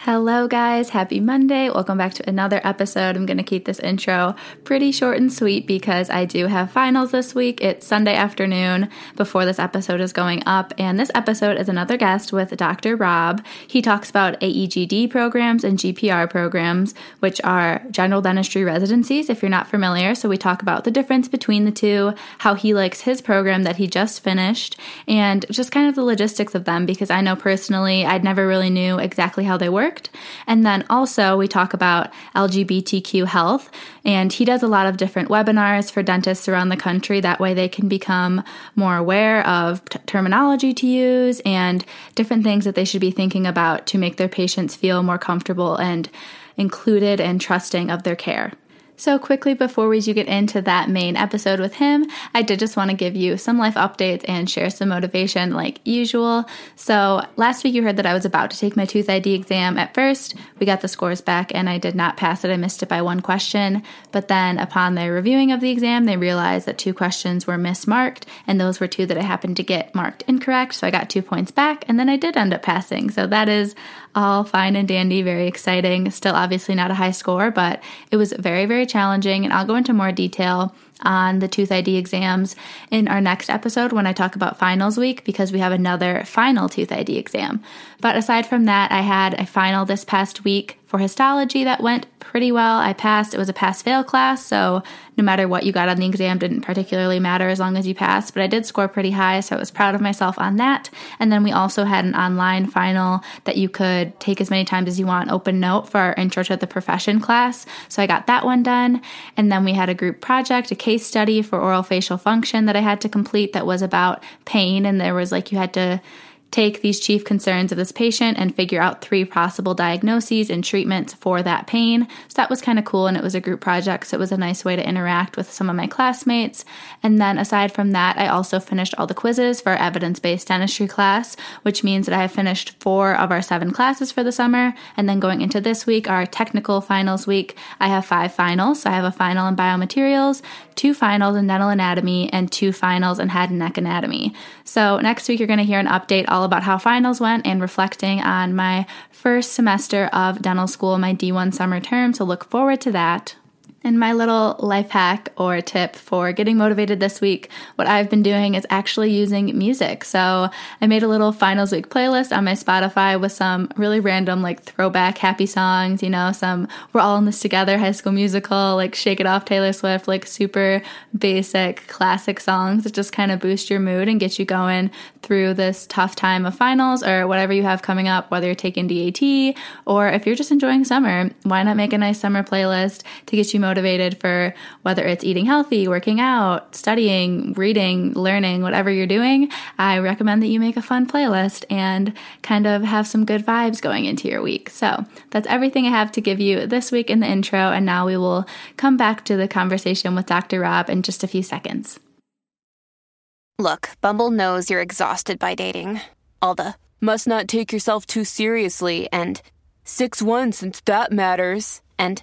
Hello, guys. Happy Monday. Welcome back to another episode. I'm going to keep this intro pretty short and sweet because I do have finals this week. It's Sunday afternoon before this episode is going up. And this episode is another guest with Dr. Rob. He talks about AEGD programs and GPR programs, which are general dentistry residencies, if you're not familiar. So we talk about the difference between the two, how he likes his program that he just finished, and just kind of the logistics of them because I know personally I'd never really knew exactly how they work worked. And then also, we talk about LGBTQ health, and he does a lot of different webinars for dentists around the country. That way, they can become more aware of t- terminology to use and different things that they should be thinking about to make their patients feel more comfortable and included and trusting of their care. So, quickly before we do get into that main episode with him, I did just want to give you some life updates and share some motivation like usual. So, last week you heard that I was about to take my tooth ID exam. At first, we got the scores back and I did not pass it. I missed it by one question. But then, upon their reviewing of the exam, they realized that two questions were mismarked, and those were two that I happened to get marked incorrect. So, I got two points back, and then I did end up passing. So, that is all fine and dandy, very exciting. Still, obviously, not a high score, but it was very, very challenging. And I'll go into more detail on the tooth ID exams in our next episode when I talk about finals week because we have another final tooth ID exam. But aside from that, I had a final this past week for histology that went pretty well. I passed. It was a pass fail class, so no matter what you got on the exam didn't particularly matter as long as you passed, but I did score pretty high, so I was proud of myself on that. And then we also had an online final that you could take as many times as you want, open note for our intro to the profession class. So I got that one done. And then we had a group project, a case study for oral facial function that I had to complete that was about pain and there was like you had to take these chief concerns of this patient and figure out three possible diagnoses and treatments for that pain. So that was kind of cool and it was a group project, so it was a nice way to interact with some of my classmates. And then aside from that, I also finished all the quizzes for our evidence-based dentistry class, which means that I have finished four of our seven classes for the summer. And then going into this week, our technical finals week, I have five finals. So I have a final in biomaterials, two finals in dental anatomy, and two finals in head and neck anatomy. So next week you're going to hear an update all about how finals went and reflecting on my first semester of dental school, my D1 summer term. So look forward to that. And my little life hack or tip for getting motivated this week, what I've been doing is actually using music. So I made a little finals week playlist on my Spotify with some really random, like throwback happy songs, you know, some We're All in This Together, High School Musical, like Shake It Off, Taylor Swift, like super basic classic songs that just kind of boost your mood and get you going through this tough time of finals or whatever you have coming up, whether you're taking DAT or if you're just enjoying summer. Why not make a nice summer playlist to get you motivated? Motivated for whether it's eating healthy, working out, studying, reading, learning, whatever you're doing, I recommend that you make a fun playlist and kind of have some good vibes going into your week. So that's everything I have to give you this week in the intro. And now we will come back to the conversation with Dr. Rob in just a few seconds. Look, Bumble knows you're exhausted by dating. All the must not take yourself too seriously and 6 1 since that matters. And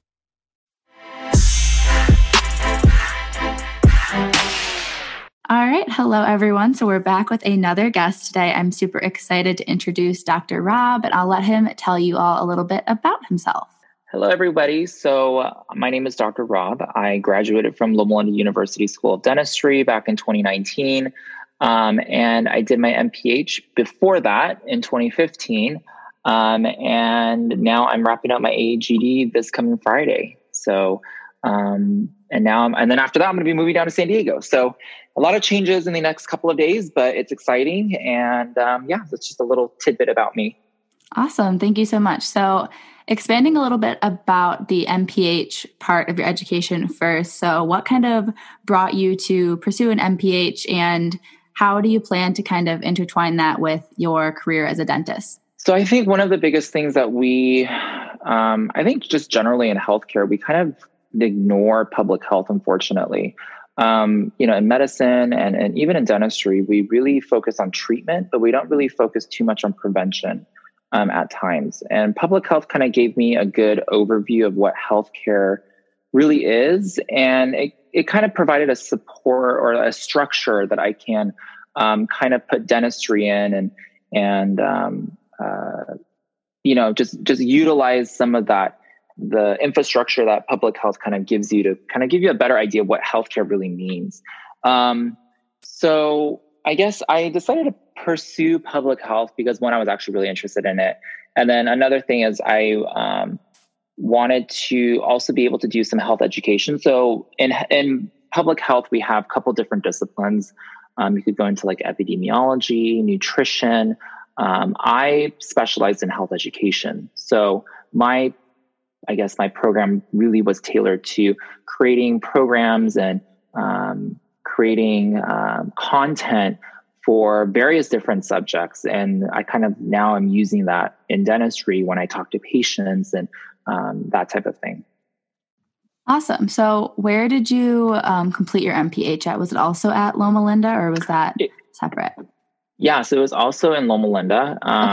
All right. Hello, everyone. So, we're back with another guest today. I'm super excited to introduce Dr. Rob, and I'll let him tell you all a little bit about himself. Hello, everybody. So, uh, my name is Dr. Rob. I graduated from Loma Linda University School of Dentistry back in 2019. Um, and I did my MPH before that in 2015. Um, and now I'm wrapping up my AEGD this coming Friday. So, um, and now I'm, and then after that, I'm going to be moving down to San Diego. So a lot of changes in the next couple of days, but it's exciting. And um, yeah, that's just a little tidbit about me. Awesome. Thank you so much. So, expanding a little bit about the MPH part of your education first. So, what kind of brought you to pursue an MPH and how do you plan to kind of intertwine that with your career as a dentist? So, I think one of the biggest things that we, um, I think just generally in healthcare, we kind of ignore public health, unfortunately. um, you know, in medicine and, and even in dentistry, we really focus on treatment, but we don't really focus too much on prevention um, at times. And public health kind of gave me a good overview of what healthcare really is. And it, it kind of provided a support or a structure that I can um, kind of put dentistry in and, and, um, uh, you know, just, just utilize some of that the infrastructure that public health kind of gives you to kind of give you a better idea of what healthcare really means. Um, so I guess I decided to pursue public health because one, I was actually really interested in it. And then another thing is I um, wanted to also be able to do some health education. So in, in public health, we have a couple different disciplines. Um, you could go into like epidemiology, nutrition. Um, I specialized in health education. So my I guess my program really was tailored to creating programs and um, creating um, content for various different subjects. And I kind of now am using that in dentistry when I talk to patients and um, that type of thing. Awesome. So, where did you um, complete your MPH at? Was it also at Loma Linda or was that it, separate? Yeah, so it was also in Loma Linda. Um,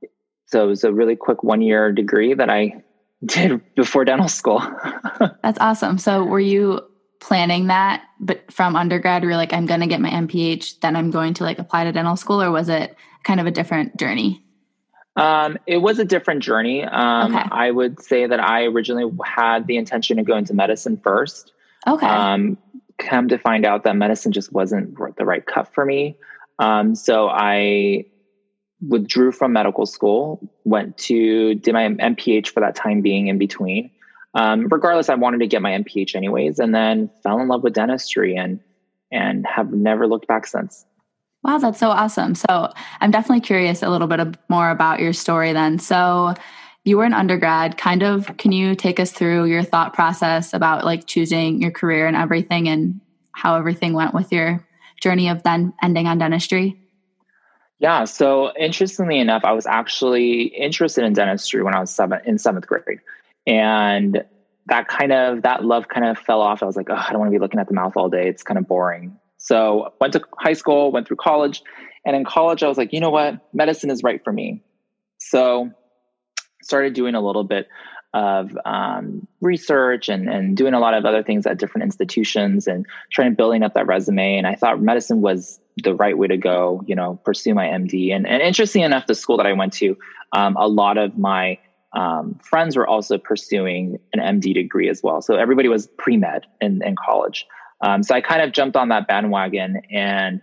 okay. So, it was a really quick one year degree that I did before dental school. That's awesome. So were you planning that but from undergrad you were like I'm going to get my MPH then I'm going to like apply to dental school or was it kind of a different journey? Um, it was a different journey. Um, okay. I would say that I originally had the intention of going to medicine first. Okay. Um, come to find out that medicine just wasn't the right cut for me. Um, so I withdrew from medical school, went to did my MPH for that time being in between. Um, regardless, I wanted to get my MPH anyways, and then fell in love with dentistry and and have never looked back since. Wow, that's so awesome. So I'm definitely curious a little bit more about your story then. So you were an undergrad, kind of can you take us through your thought process about like choosing your career and everything and how everything went with your journey of then ending on dentistry? Yeah. So interestingly enough, I was actually interested in dentistry when I was seven in seventh grade. And that kind of that love kind of fell off. I was like, oh, I don't want to be looking at the mouth all day. It's kind of boring. So went to high school, went through college, and in college I was like, you know what, medicine is right for me. So started doing a little bit of um, research and, and doing a lot of other things at different institutions and trying to building up that resume. And I thought medicine was the right way to go, you know, pursue my MD. And, and interesting enough, the school that I went to, um, a lot of my um, friends were also pursuing an MD degree as well. So everybody was pre med in, in college. Um, so I kind of jumped on that bandwagon and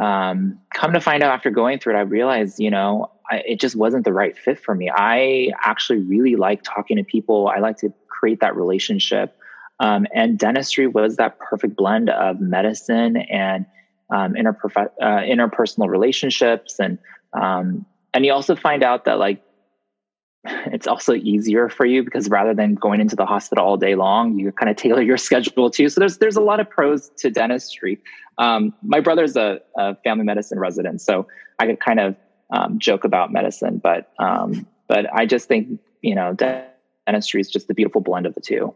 um, come to find out after going through it, I realized, you know, I, it just wasn't the right fit for me. I actually really like talking to people. I like to create that relationship. Um, and dentistry was that perfect blend of medicine and um, interprof- uh, interpersonal relationships. And, um, and you also find out that like, it's also easier for you because rather than going into the hospital all day long, you kind of tailor your schedule too. So there's there's a lot of pros to dentistry. Um, my brother's a, a, family medicine resident, so I could kind of um, joke about medicine, but um, but I just think you know dentistry is just the beautiful blend of the two.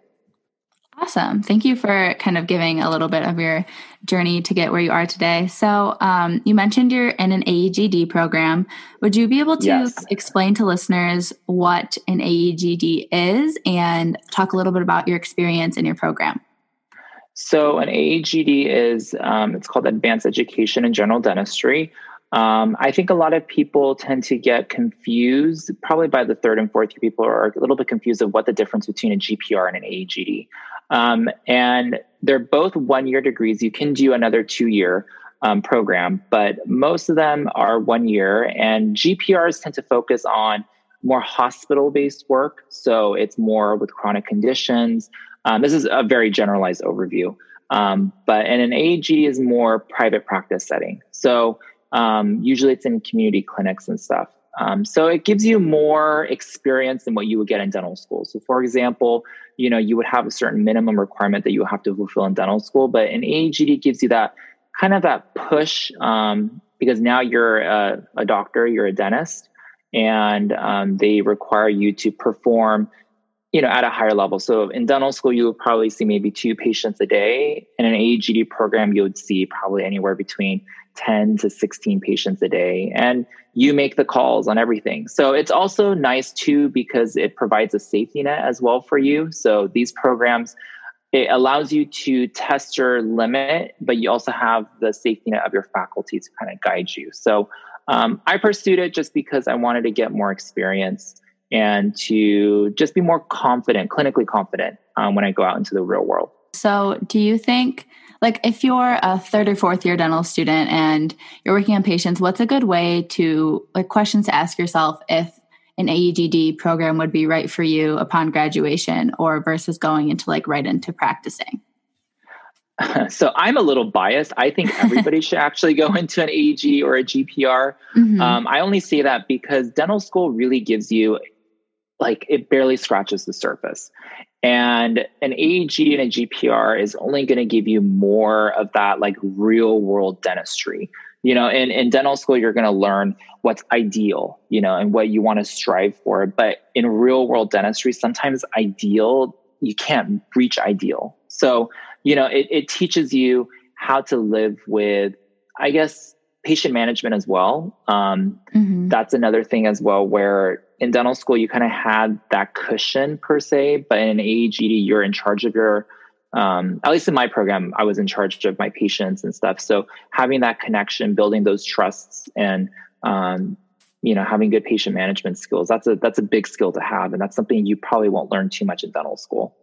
Awesome. Thank you for kind of giving a little bit of your journey to get where you are today. So, um, you mentioned you're in an AEGD program. Would you be able to yes. explain to listeners what an AEGD is and talk a little bit about your experience in your program? So, an AEGD is um, it's called Advanced Education in General Dentistry. Um, I think a lot of people tend to get confused, probably by the third and fourth year, people are a little bit confused of what the difference between a GPR and an AEGD. Um, and they're both one year degrees. You can do another two year um, program, but most of them are one year. And GPRs tend to focus on more hospital based work. So it's more with chronic conditions. Um, this is a very generalized overview. Um, but and an AEGD is more private practice setting. So um, usually it's in community clinics and stuff. Um, so it gives you more experience than what you would get in dental school. So, for example, you know you would have a certain minimum requirement that you have to fulfill in dental school, but an AGD gives you that kind of that push um, because now you're a, a, doctor, you're a dentist, and um, they require you to perform you know, at a higher level. So in dental school, you would probably see maybe two patients a day. In an AEGD program, you would see probably anywhere between 10 to 16 patients a day. And you make the calls on everything. So it's also nice too because it provides a safety net as well for you. So these programs, it allows you to test your limit, but you also have the safety net of your faculty to kind of guide you. So um, I pursued it just because I wanted to get more experience and to just be more confident, clinically confident um, when I go out into the real world. So, do you think, like, if you're a third or fourth year dental student and you're working on patients, what's a good way to, like, questions to ask yourself if an AEGD program would be right for you upon graduation or versus going into, like, right into practicing? so I'm a little biased. I think everybody should actually go into an AEG or a GPR. Mm-hmm. Um, I only say that because dental school really gives you like it barely scratches the surface. And an AEG and a GPR is only going to give you more of that like real world dentistry. You know, in, in dental school, you're going to learn what's ideal, you know, and what you want to strive for. But in real world dentistry, sometimes ideal, you can't reach ideal. So, you know, it, it teaches you how to live with, I guess, patient management as well. Um, mm-hmm. That's another thing as well, where in dental school, you kind of had that cushion per se, but in AEGD, you're in charge of your, um, at least in my program, I was in charge of my patients and stuff. So having that connection, building those trusts and, um, you know, having good patient management skills, that's a, that's a big skill to have. And that's something you probably won't learn too much in dental school.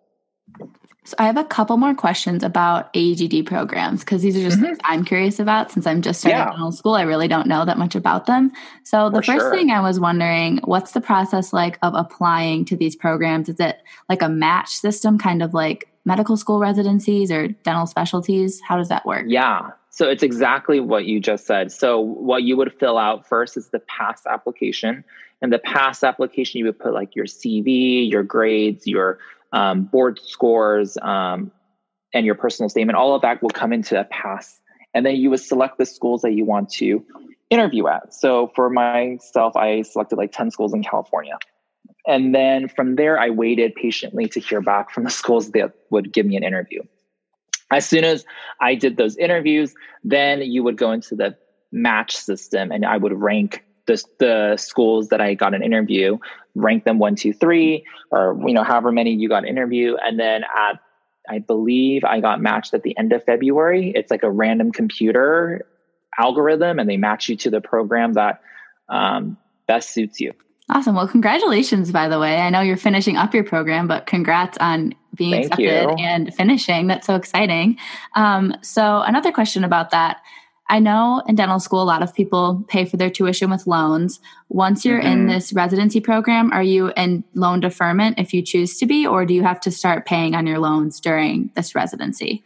So I have a couple more questions about AEGD programs because these are just mm-hmm. things I'm curious about since I'm just starting yeah. dental school. I really don't know that much about them. So the For first sure. thing I was wondering, what's the process like of applying to these programs? Is it like a match system, kind of like medical school residencies or dental specialties? How does that work? Yeah. So it's exactly what you just said. So what you would fill out first is the PASS application. And the PASS application, you would put like your CV, your grades, your um, board scores, um, and your personal statement, all of that will come into a PASS. And then you would select the schools that you want to interview at. So for myself, I selected like 10 schools in California. And then from there, I waited patiently to hear back from the schools that would give me an interview. As soon as I did those interviews, then you would go into the match system and I would rank the, the schools that I got an interview, rank them one, two, three, or you know, however many you got an interview. And then at I believe I got matched at the end of February. It's like a random computer algorithm, and they match you to the program that um, best suits you. Awesome. Well, congratulations, by the way. I know you're finishing up your program, but congrats on being Thank accepted you. and finishing. That's so exciting. Um, so, another question about that I know in dental school, a lot of people pay for their tuition with loans. Once you're mm-hmm. in this residency program, are you in loan deferment if you choose to be, or do you have to start paying on your loans during this residency?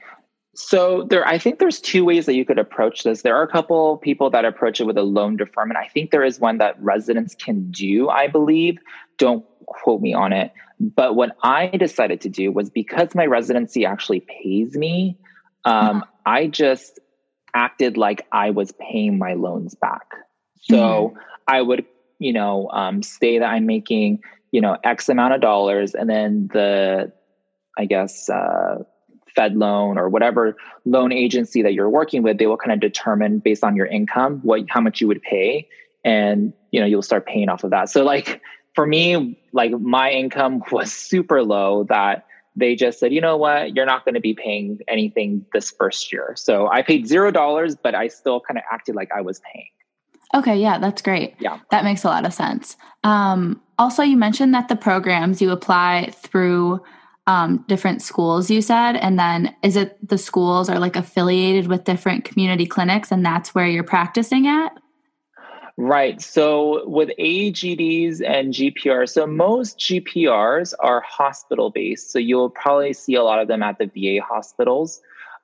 So there, I think there's two ways that you could approach this. There are a couple people that approach it with a loan deferment. I think there is one that residents can do. I believe. Don't quote me on it. But what I decided to do was because my residency actually pays me. Um, uh-huh. I just acted like I was paying my loans back. So mm-hmm. I would, you know, um, say that I'm making, you know, X amount of dollars, and then the, I guess, uh, FedLoan or whatever loan agency that you're working with, they will kind of determine based on your income what how much you would pay, and you know you'll start paying off of that. So like for me, like my income was super low that they just said, you know what, you're not going to be paying anything this first year. So I paid zero dollars, but I still kind of acted like I was paying. Okay, yeah, that's great. Yeah. That makes a lot of sense. Um, also, you mentioned that the programs you apply through um, different schools, you said, and then is it the schools are like affiliated with different community clinics and that's where you're practicing at? Right. So with AEGDs and GPRs, so most GPRs are hospital based. So you'll probably see a lot of them at the VA hospitals.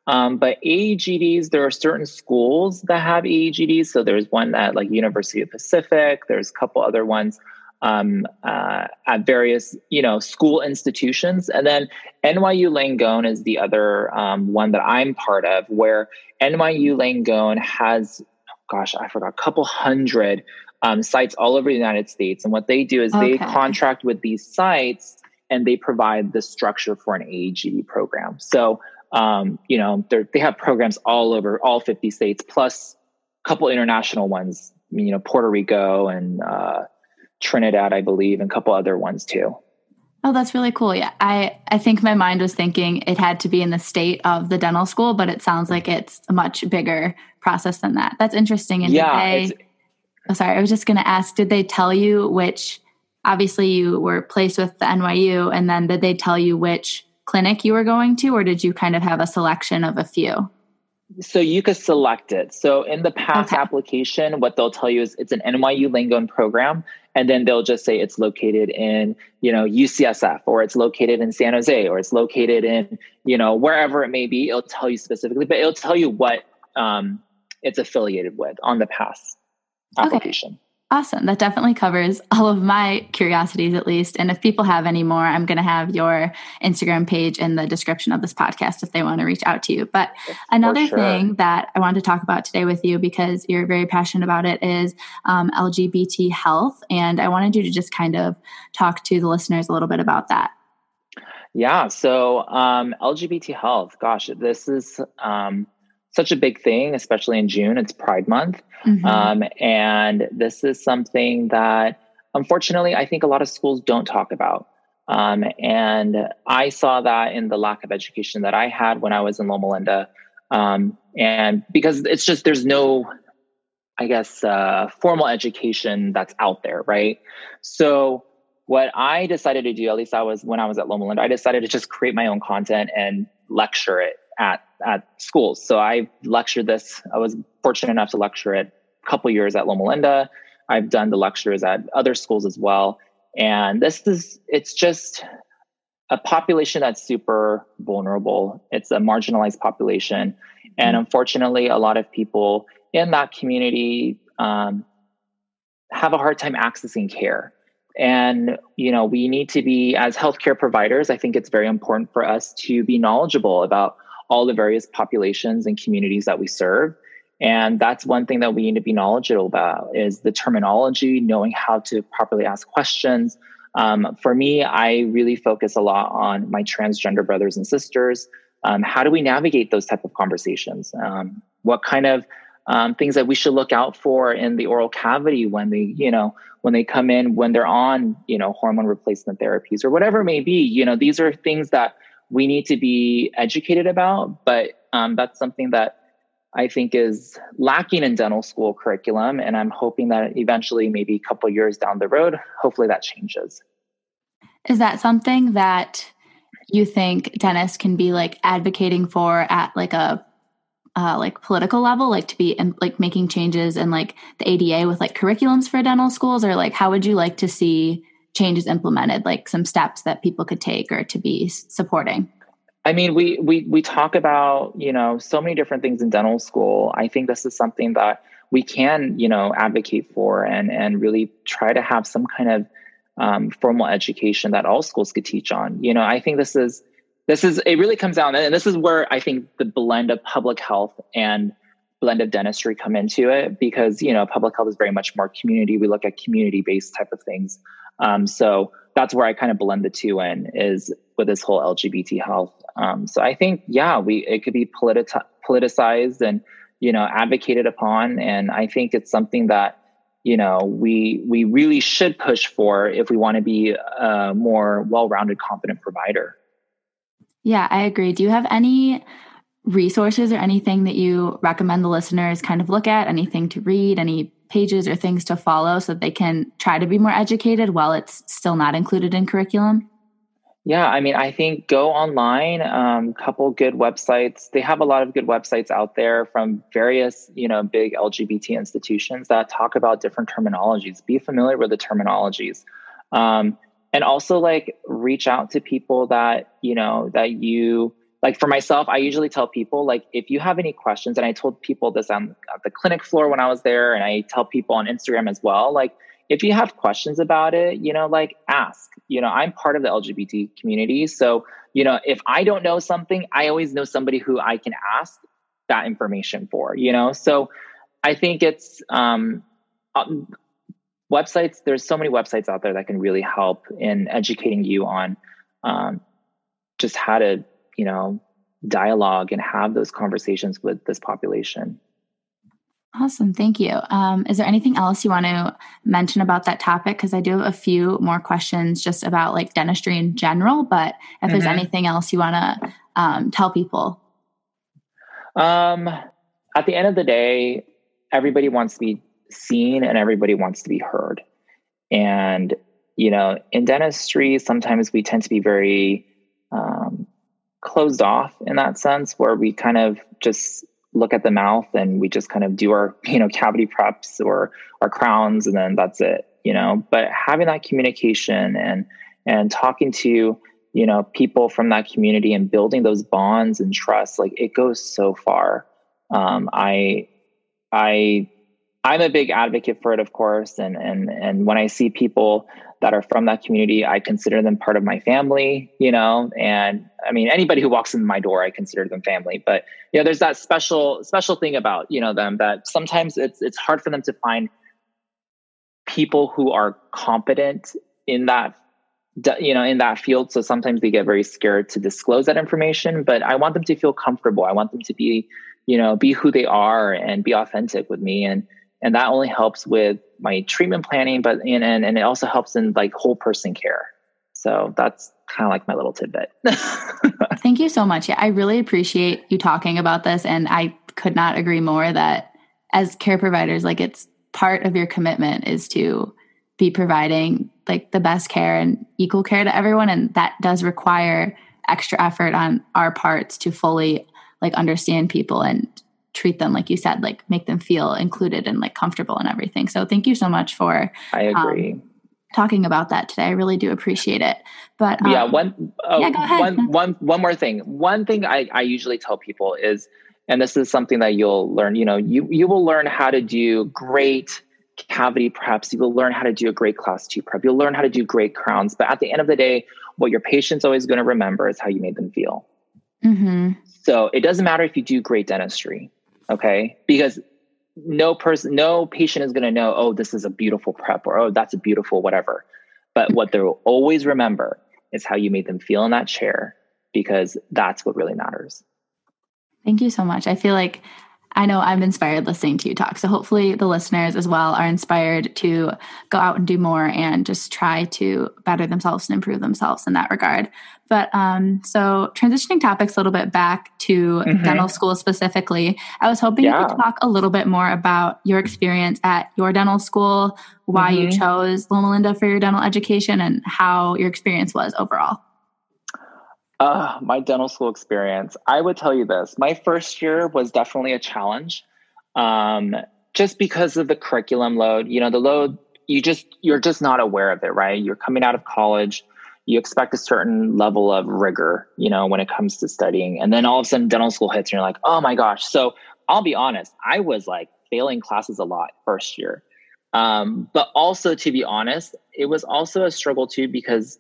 Um, but AEGDs, there are certain schools that have AEGDs. So there's one at like University of Pacific. There's a couple other ones um, uh, at various, you know, school institutions. And then NYU Langone is the other um, one that I'm part of, where NYU Langone has gosh, I forgot, a couple hundred um, sites all over the United States. And what they do is okay. they contract with these sites and they provide the structure for an AEGD program. So, um, you know, they have programs all over all 50 states, plus a couple international ones, you know, Puerto Rico and uh, Trinidad, I believe, and a couple other ones too. Oh, that's really cool. Yeah. I, I think my mind was thinking it had to be in the state of the dental school, but it sounds like it's a much bigger process than that. That's interesting. And yeah, they, oh, sorry, I was just going to ask, did they tell you which, obviously you were placed with the NYU and then did they tell you which clinic you were going to, or did you kind of have a selection of a few? So you could select it. So in the PASS okay. application, what they'll tell you is it's an NYU Langone program, and then they'll just say it's located in you know UCSF or it's located in San Jose or it's located in you know wherever it may be. It'll tell you specifically, but it'll tell you what um, it's affiliated with on the PASS application. Okay. Awesome. That definitely covers all of my curiosities, at least. And if people have any more, I'm going to have your Instagram page in the description of this podcast if they want to reach out to you. But another sure. thing that I wanted to talk about today with you, because you're very passionate about it, is um, LGBT health. And I wanted you to just kind of talk to the listeners a little bit about that. Yeah. So, um, LGBT health, gosh, this is. Um, such a big thing, especially in June. It's Pride Month. Mm-hmm. Um, and this is something that, unfortunately, I think a lot of schools don't talk about. Um, and I saw that in the lack of education that I had when I was in Loma Linda. Um, and because it's just, there's no, I guess, uh, formal education that's out there, right? So, what I decided to do, at least I was when I was at Loma Linda, I decided to just create my own content and lecture it at at schools. So I lectured this. I was fortunate enough to lecture it a couple years at Loma Linda. I've done the lectures at other schools as well. And this is it's just a population that's super vulnerable. It's a marginalized population. And unfortunately, a lot of people in that community um, have a hard time accessing care. And, you know, we need to be, as healthcare providers, I think it's very important for us to be knowledgeable about all the various populations and communities that we serve. And that's one thing that we need to be knowledgeable about is the terminology, knowing how to properly ask questions. Um, for me, I really focus a lot on my transgender brothers and sisters. Um, how do we navigate those type of conversations? Um, what kind of um, things that we should look out for in the oral cavity when they, you know, when they come in, when they're on, you know, hormone replacement therapies or whatever it may be. You know, these are things that we need to be educated about, but um, that's something that I think is lacking in dental school curriculum. And I'm hoping that eventually, maybe a couple years down the road, hopefully that changes. Is that something that you think dentists can be like advocating for at like a uh, like political level, like to be in, like making changes in like the ADA with like curriculums for dental schools, or like how would you like to see changes implemented, like some steps that people could take or to be supporting? I mean, we we we talk about you know so many different things in dental school. I think this is something that we can you know advocate for and and really try to have some kind of um, formal education that all schools could teach on. You know, I think this is this is it really comes down and this is where I think the blend of public health and blend of dentistry come into it because you know public health is very much more community. We look at community based type of things. Um, so that's where I kind of blend the two in is with this whole LGBT health. Um, so I think, yeah, we it could be politi- politicized and you know advocated upon, and I think it's something that you know we we really should push for if we want to be a more well-rounded, competent provider. Yeah, I agree. Do you have any resources or anything that you recommend the listeners kind of look at? Anything to read? Any pages or things to follow so that they can try to be more educated while it's still not included in curriculum? Yeah, I mean, I think go online. Um, couple good websites. They have a lot of good websites out there from various, you know, big LGBT institutions that talk about different terminologies. Be familiar with the terminologies, um, and also like reach out to people that you know that you like for myself, I usually tell people like if you have any questions, and I told people this on the clinic floor when I was there, and I tell people on Instagram as well, like if you have questions about it, you know, like ask. You know, I'm part of the LGBT community, so you know, if I don't know something, I always know somebody who I can ask that information for. You know, so I think it's um, um websites. There's so many websites out there that can really help in educating you on um, just how to, you know, dialogue and have those conversations with this population. Awesome. Thank you. Um, is there anything else you want to mention about that topic? Because I do have a few more questions just about like dentistry in general, but if mm-hmm. there's anything else you want to um, tell people. Um, at the end of the day, everybody wants to be seen and everybody wants to be heard. And, you know, in dentistry, sometimes we tend to be very um, closed off in that sense, where we kind of just look at the mouth and we just kind of do our you know cavity preps or our crowns and then that's it you know. But having that communication and and talking to you know people from that community and building those bonds and trust like it goes so far. Um, i i i'm a big advocate for it of course and and and when i see people that are from that community i consider them part of my family you know and i mean anybody who walks in my door i consider them family but you know there's that special special thing about you know them that sometimes it's it's hard for them to find people who are competent in that you know in that field so sometimes they get very scared to disclose that information but i want them to feel comfortable. I want them to be you know be who they are and be authentic with me and and that only helps with my treatment planning but and and, and it also helps in like whole person care. So that's kind of like my little tidbit. Thank you so much. Yeah i really appreciate you talking about this and i could not agree more that as care providers like it's part of your commitment is to be providing like the best care and equal care to everyone and that does require extra effort on our parts to fully like understand people and treat them like you said like make them feel included and like comfortable and everything. So thank you so much for i agree. um, talking about that today. I really do appreciate it. But um, yeah one oh, yeah, go ahead. one one one more thing. One thing I, I usually tell people is and this is something that you'll learn you know you you will learn how to do great cavity preps. You will learn how to do a great class two prep. You'll learn how to do great crowns. But at the end of the day what your patient's always going to remember is how you made them feel. Mm-hmm. so it doesn't matter if you do great dentistry Okay. Because no person, no patient is going to know, oh, this is a beautiful prep or, oh, that's a beautiful whatever. But what they'll always remember is how you made them feel in that chair because that's what really matters. Thank you so much. I feel like I know I'm inspired listening to you talk. So hopefully the listeners as well are inspired to go out and do more and just try to better themselves and improve themselves in that regard. But um, so transitioning topics a little bit back to mm-hmm. dental school specifically, I was hoping yeah. you could talk a little bit more about your experience at your dental school, why mm-hmm. you chose Loma Linda for your dental education, and how your experience was overall. Uh, my dental school experience. I would tell you this. My first year was definitely a challenge. Um, just because of the curriculum load, you know, the load, you just, you're just not aware of it, right? You're coming out of college, you expect a certain level of rigor, you know, when it comes to studying. And then all of a sudden dental school hits and you're like, oh my gosh. So I'll be honest, I was like failing classes a lot first year. Um, but also to be honest, it was also a struggle too because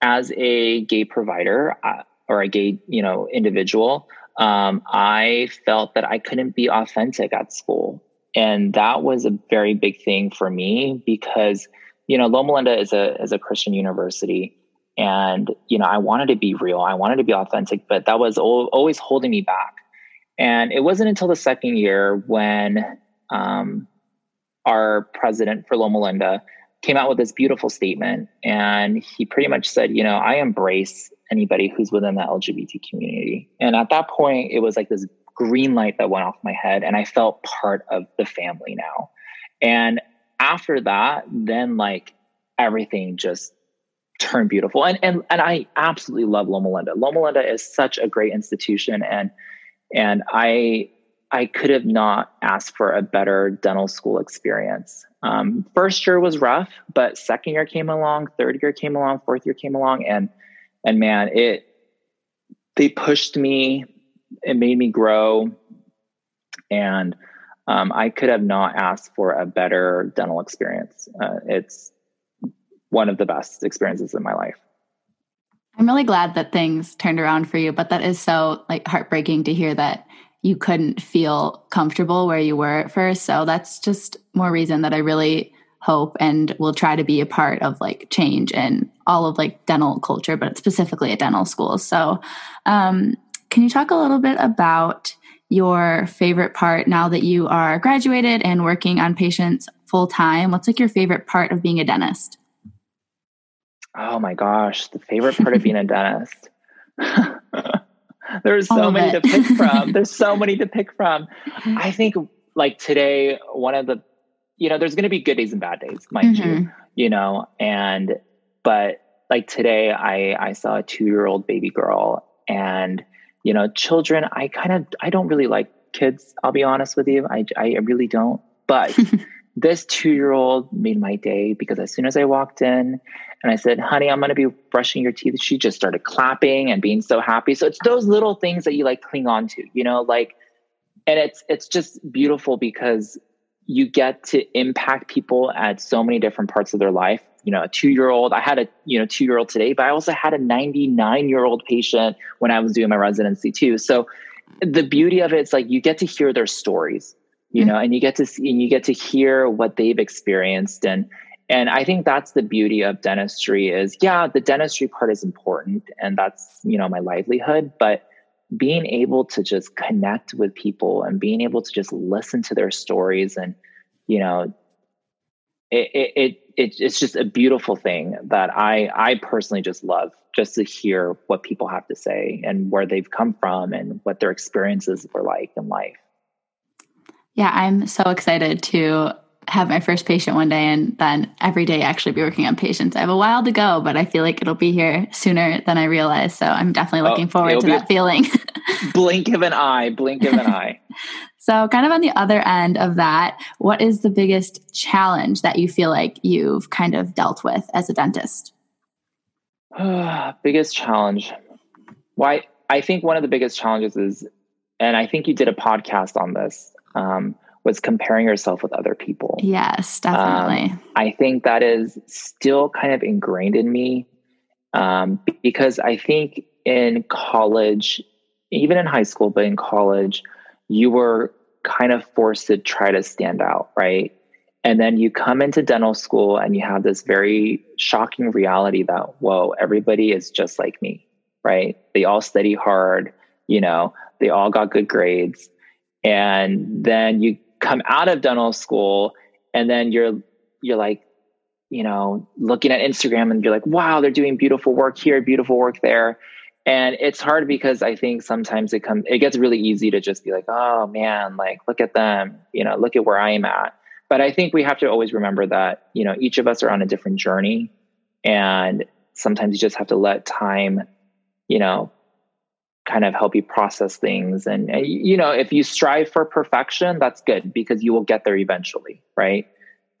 as a gay provider uh, or a gay, you know, individual, um, I felt that I couldn't be authentic at school. And that was a very big thing for me because, you know, Loma Linda is a, is a Christian university. And, you know, I wanted to be real. I wanted to be authentic, but that was always holding me back. And it wasn't until the second year when um, our president for Loma Linda came out with this beautiful statement and he pretty much said you know i embrace anybody who's within the lgbt community. And at that point it was like this green light that went off my head and i felt part of the family now. And after that then like everything just turned beautiful. And and and i absolutely love loma linda. Loma linda is such a great institution and and i I could have not asked for a better dental school experience. Um, first year was rough, but second year came along, third year came along, fourth year came along, and and man, it they pushed me, it made me grow, and um, I could have not asked for a better dental experience. Uh, it's one of the best experiences in my life. I'm really glad that things turned around for you, but that is so like heartbreaking to hear that you couldn't feel comfortable where you were at first. So that's just more reason that I really hope and will try to be a part of like change in all of like dental culture, but specifically at dental schools. So, um, can you talk a little bit about your favorite part now that you are graduated and working on patients full time? What's like your favorite part of being a dentist? Oh my gosh, the favorite part of being a dentist. There's so many to pick from. There's so many to pick from. I think like today, one of the, you know, there's going to be good days and bad days, mind mm-hmm. you, you know, and, but like today, I, I saw a two year old baby girl and, you know, children, I kind of, I don't really like kids. I'll be honest with you. I, I really don't, but this two year old made my day because as soon as I walked in and I said, honey, I'm going to be brushing your teeth, she just started clapping and being so happy. So it's those little things that you like cling on to, you know, like, and it's, it's just beautiful because you get to impact people at so many different parts of their life. You know, a two year old, I had a, you know, two year old today, but I also had a 99 year old patient when I was doing my residency too. So the beauty of it is like you get to hear their stories you mm-hmm. know and you get to see and you get to hear what they've experienced and and i think that's the beauty of dentistry is yeah the dentistry part is important and that's you know my livelihood but being able to just connect with people and being able to just listen to their stories and you know it it, it it's just a beautiful thing that i i personally just love just to hear what people have to say and where they've come from and what their experiences were like in life. Yeah, I'm so excited to have my first patient one day and then every day actually be working on patients. I have a while to go, but I feel like it'll be here sooner than I realize. So I'm definitely oh, looking oh, forward to that feeling. blink of an eye, blink of an eye. so, kind of on the other end of that, what is the biggest challenge that you feel like you've kind of dealt with as a dentist? biggest challenge. Why I think one of the biggest challenges is, and I think you did a podcast on this um, was comparing yourself with other people. Yes, definitely. Um, I think that is still kind of ingrained in me um, because I think in college, even in high school, but in college, you were kind of forced to try to stand out, right? And then you come into dental school and you have this very shocking reality that, whoa, everybody is just like me, right? They all study hard, you know, they all got good grades and then you come out of dental school and then you're you're like you know looking at instagram and you're like wow they're doing beautiful work here beautiful work there. And it's hard because i think sometimes it comes it gets really easy to just be like oh man like look at them you know look at where i am at. But i think we have to always remember that you know each of us are on a different journey. And sometimes you just have to let time you know kind of help you process things. And, and, you know if you strive for perfection that's good because you will get there eventually right?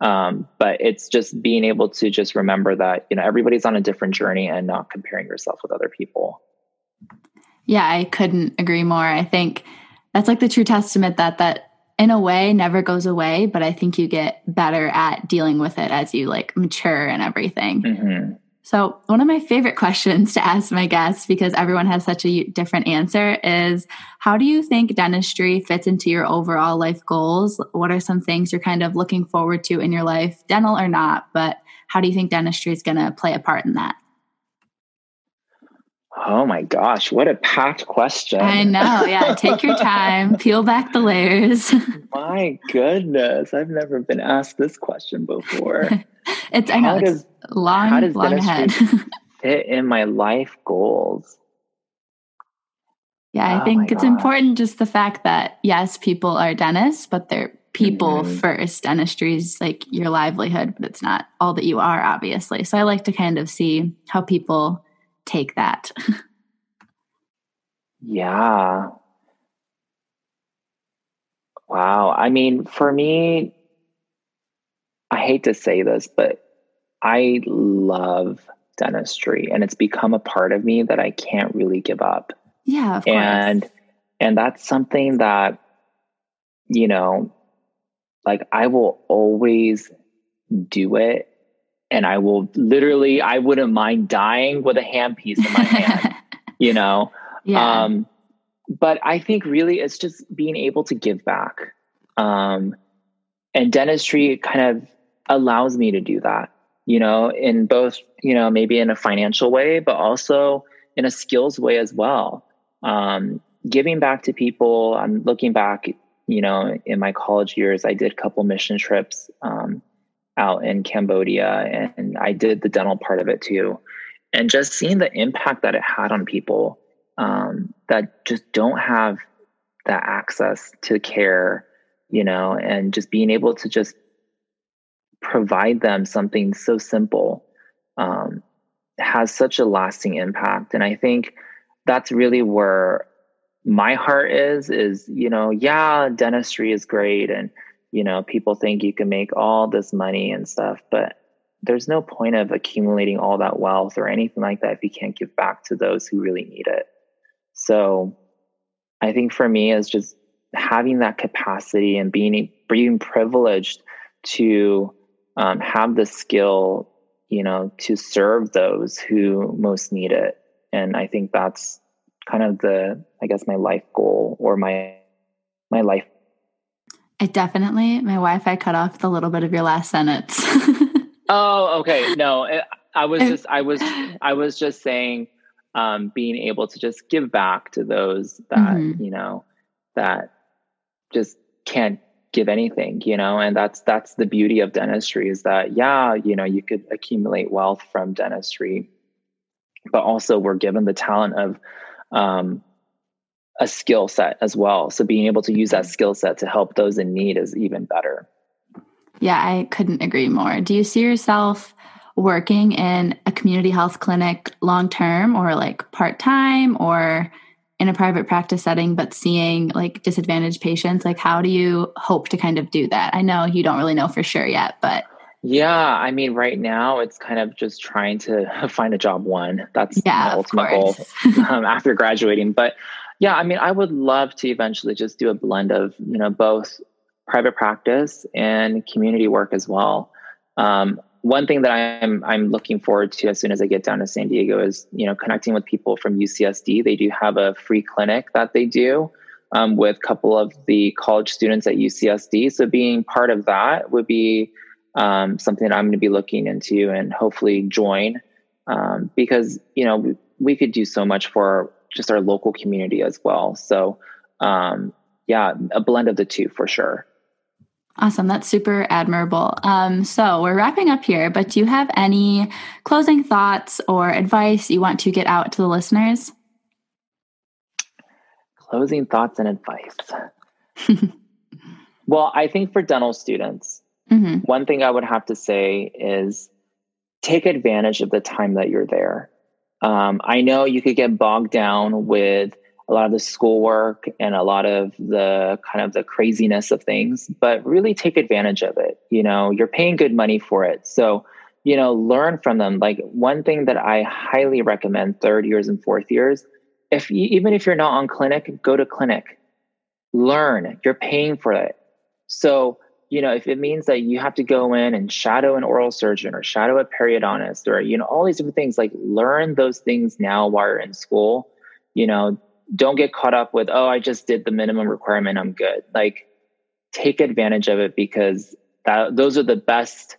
Um, but it's just being able to just remember that you know everybody's on a different journey and not comparing yourself with other people. Yeah i couldn't agree more. I think that's like the true testament that that in a way never goes away but i think you get better at dealing with it as you like mature and everything. Mm-hmm. So, one of my favorite questions to ask my guests, because everyone has such a different answer, is how do you think dentistry fits into your overall life goals? What are some things you're kind of looking forward to in your life, dental or not? But how do you think dentistry is going to play a part in that? Oh my gosh, what a packed question. I know. Yeah. Take your time, peel back the layers. my goodness. I've never been asked this question before. it's, I know, does, it's long, how does long ahead. fit in my life goals? Yeah, I oh think it's gosh. important just the fact that, yes, people are dentists, but they're people mm-hmm. first. Dentistry is like your livelihood, but it's not all that you are, obviously. So I like to kind of see how people take that. yeah. Wow. I mean, for me, I hate to say this, but I love dentistry and it's become a part of me that I can't really give up. Yeah, and and that's something that you know like I will always do it and I will literally, I wouldn't mind dying with a handpiece in my hand, you know? Yeah. Um, but I think really it's just being able to give back. Um, and dentistry kind of allows me to do that, you know, in both, you know, maybe in a financial way, but also in a skills way as well. Um, giving back to people, I'm looking back, you know, in my college years, I did a couple mission trips um, out in Cambodia and I did the dental part of it too. And just seeing the impact that it had on people um, that just don't have that access to care, you know, and just being able to just provide them something so simple um, has such a lasting impact. And I think that's really where my heart is is you know yeah dentistry is great and you know people think you can make all this money and stuff but there's no point of accumulating all that wealth or anything like that if you can't give back to those who really need it. So i think for me is just having that capacity and being being privileged to um, have the skill you know to serve those who most need it. And i think that's kind of the i guess my life goal or my my life it definitely my wi-fi cut off the little bit of your last sentence. Oh okay. No i was just i was i was just saying um, being able to just give back to those that mm-hmm. you know that just can't give anything you know? And that's that's the beauty of dentistry is that yeah you know you could accumulate wealth from dentistry but also we're given the talent of um, a skill set as well. So being able to use that skill set to help those in need is even better. Yeah, I couldn't agree more. Do you see yourself working in a community health clinic long term or like part time or in a private practice setting, but seeing like disadvantaged patients? Like, how do you hope to kind of do that? I know you don't really know for sure yet, but yeah, I mean, right now it's kind of just trying to find a job. One, that's yeah, my ultimate goal um, after graduating. But yeah, I mean, I would love to eventually just do a blend of you know both private practice and community work as well. Um, one thing that I'm I'm looking forward to as soon as I get down to San Diego is you know connecting with people from UCSD. They do have a free clinic that they do um, with a couple of the college students at UCSD. So being part of that would be um, something I'm going to be looking into and hopefully join um, because you know we, we, could do so much for just our local community as well. So um, yeah, a blend of the two for sure. Awesome. That's super admirable. Um, so we're wrapping up here, but do you have any closing thoughts or advice you want to get out to the listeners? Closing thoughts and advice. well, I think for dental students, Mm-hmm. One thing I would have to say is take advantage of the time that you're there. Um, I know you could get bogged down with a lot of the schoolwork and a lot of the kind of the craziness of things, but really take advantage of it. You know, you're paying good money for it. So, you know, learn from them. Like one thing that I highly recommend third years and fourth years, if you, even if you're not on clinic, go to clinic. Learn. You're paying for it. So you know, if it means that you have to go in and shadow an oral surgeon or shadow a periodontist or, you know, all these different things, like learn those things now while you're in school. You know, don't get caught up with, oh, I just did the minimum requirement, I'm good. Like take advantage of it because that those are the best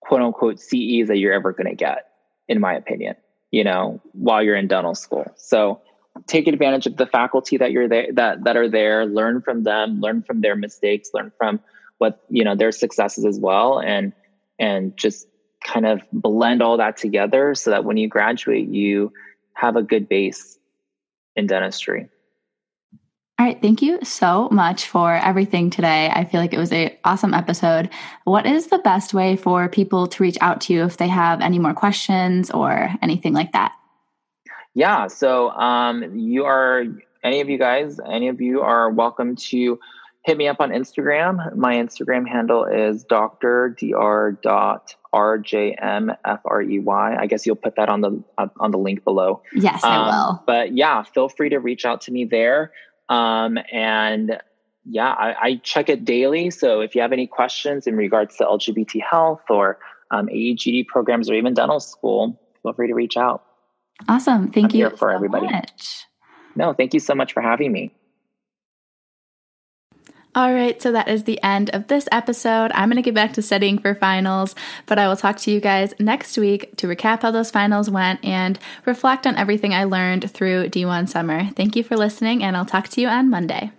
quote unquote CEs that you're ever going to get, in my opinion, you know, while you're in dental school. So take advantage of the faculty that you're there that that are there, learn from them, learn from their mistakes, learn from what you know their successes as well and and just kind of blend all that together so that when you graduate you have a good base in dentistry. All right. Thank you so much for everything today. I feel like it was a awesome episode. What is the best way for people to reach out to you if they have any more questions or anything like that? Yeah. So um, you are any of you guys any of you are welcome to hit me up on Instagram. My Instagram handle is Dr. Dr. Dot RJMFREY. I guess you'll put that on the uh, on the link below. Yes, um, I will. But yeah, feel free to reach out to me there. Um, and yeah, I, I, check it daily. So if you have any questions in regards to LGBT health or um, AEGD programs or even dental school, feel free to reach out. Awesome. Thank I'm you for so everybody. Much. No, thank you so much for having me. All right, so that is the end of this episode. I'm going to get back to studying for finals, but I will talk to you guys next week to recap how those finals went and reflect on everything I learned through D1 summer. Thank you for listening, and I'll talk to you on Monday.